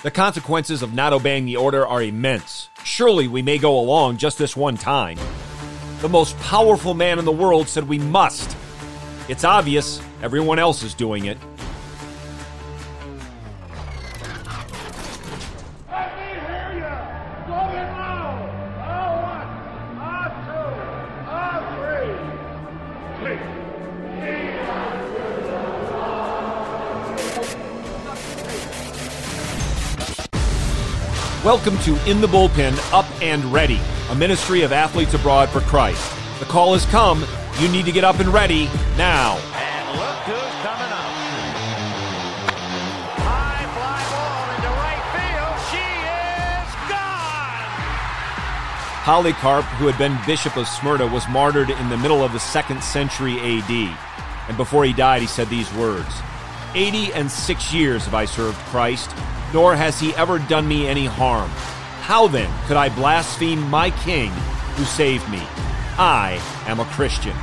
The consequences of not obeying the order are immense. Surely we may go along just this one time. The most powerful man in the world said we must. It's obvious, everyone else is doing it. Welcome to In the Bullpen Up and Ready, a ministry of athletes abroad for Christ. The call has come. You need to get up and ready now. And look who's coming up. High fly ball into right field. She is gone. Polycarp, who had been Bishop of Smyrna, was martyred in the middle of the second century AD. And before he died, he said these words Eighty and six years have I served Christ, nor has he ever done me any harm. How then could I blaspheme my King who saved me? I am a Christian.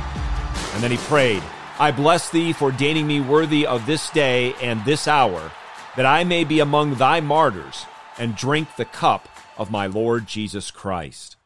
And then he prayed, I bless thee for deigning me worthy of this day and this hour, that I may be among thy martyrs and drink the cup of my Lord Jesus Christ.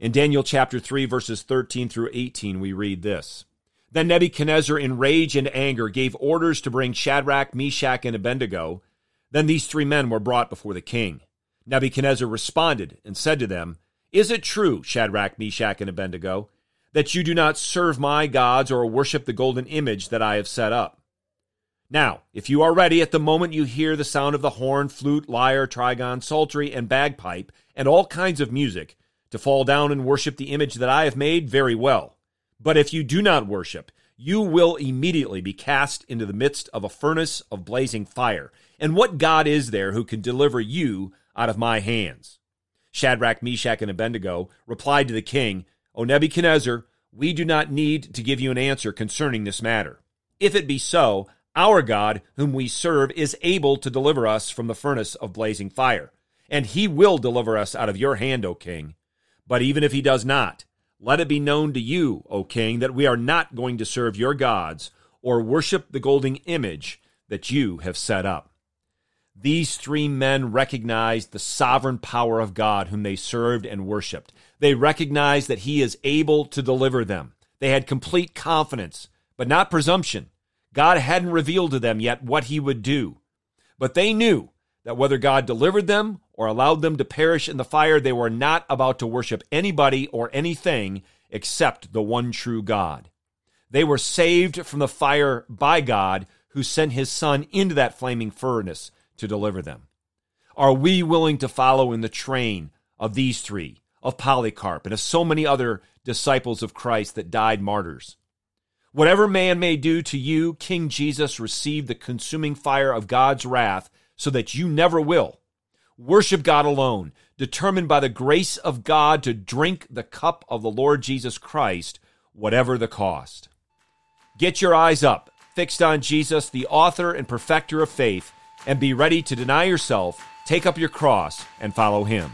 In Daniel chapter 3, verses 13 through 18, we read this. Then Nebuchadnezzar, in rage and anger, gave orders to bring Shadrach, Meshach, and Abednego. Then these three men were brought before the king. Nebuchadnezzar responded and said to them, Is it true, Shadrach, Meshach, and Abednego, that you do not serve my gods or worship the golden image that I have set up? Now, if you are ready at the moment you hear the sound of the horn, flute, lyre, trigon, psaltery, and bagpipe, and all kinds of music, to fall down and worship the image that I have made, very well. But if you do not worship, you will immediately be cast into the midst of a furnace of blazing fire. And what God is there who can deliver you out of my hands? Shadrach, Meshach, and Abednego replied to the king, O Nebuchadnezzar, we do not need to give you an answer concerning this matter. If it be so, our God, whom we serve, is able to deliver us from the furnace of blazing fire, and he will deliver us out of your hand, O king. But even if he does not, let it be known to you, O king, that we are not going to serve your gods or worship the golden image that you have set up. These three men recognized the sovereign power of God whom they served and worshiped. They recognized that he is able to deliver them. They had complete confidence, but not presumption. God hadn't revealed to them yet what he would do. But they knew that whether God delivered them or allowed them to perish in the fire, they were not about to worship anybody or anything except the one true God. They were saved from the fire by God, who sent his Son into that flaming furnace to deliver them. Are we willing to follow in the train of these three, of Polycarp, and of so many other disciples of Christ that died martyrs? Whatever man may do to you, King Jesus received the consuming fire of God's wrath so that you never will. Worship God alone, determined by the grace of God to drink the cup of the Lord Jesus Christ, whatever the cost. Get your eyes up, fixed on Jesus, the author and perfecter of faith, and be ready to deny yourself, take up your cross, and follow him.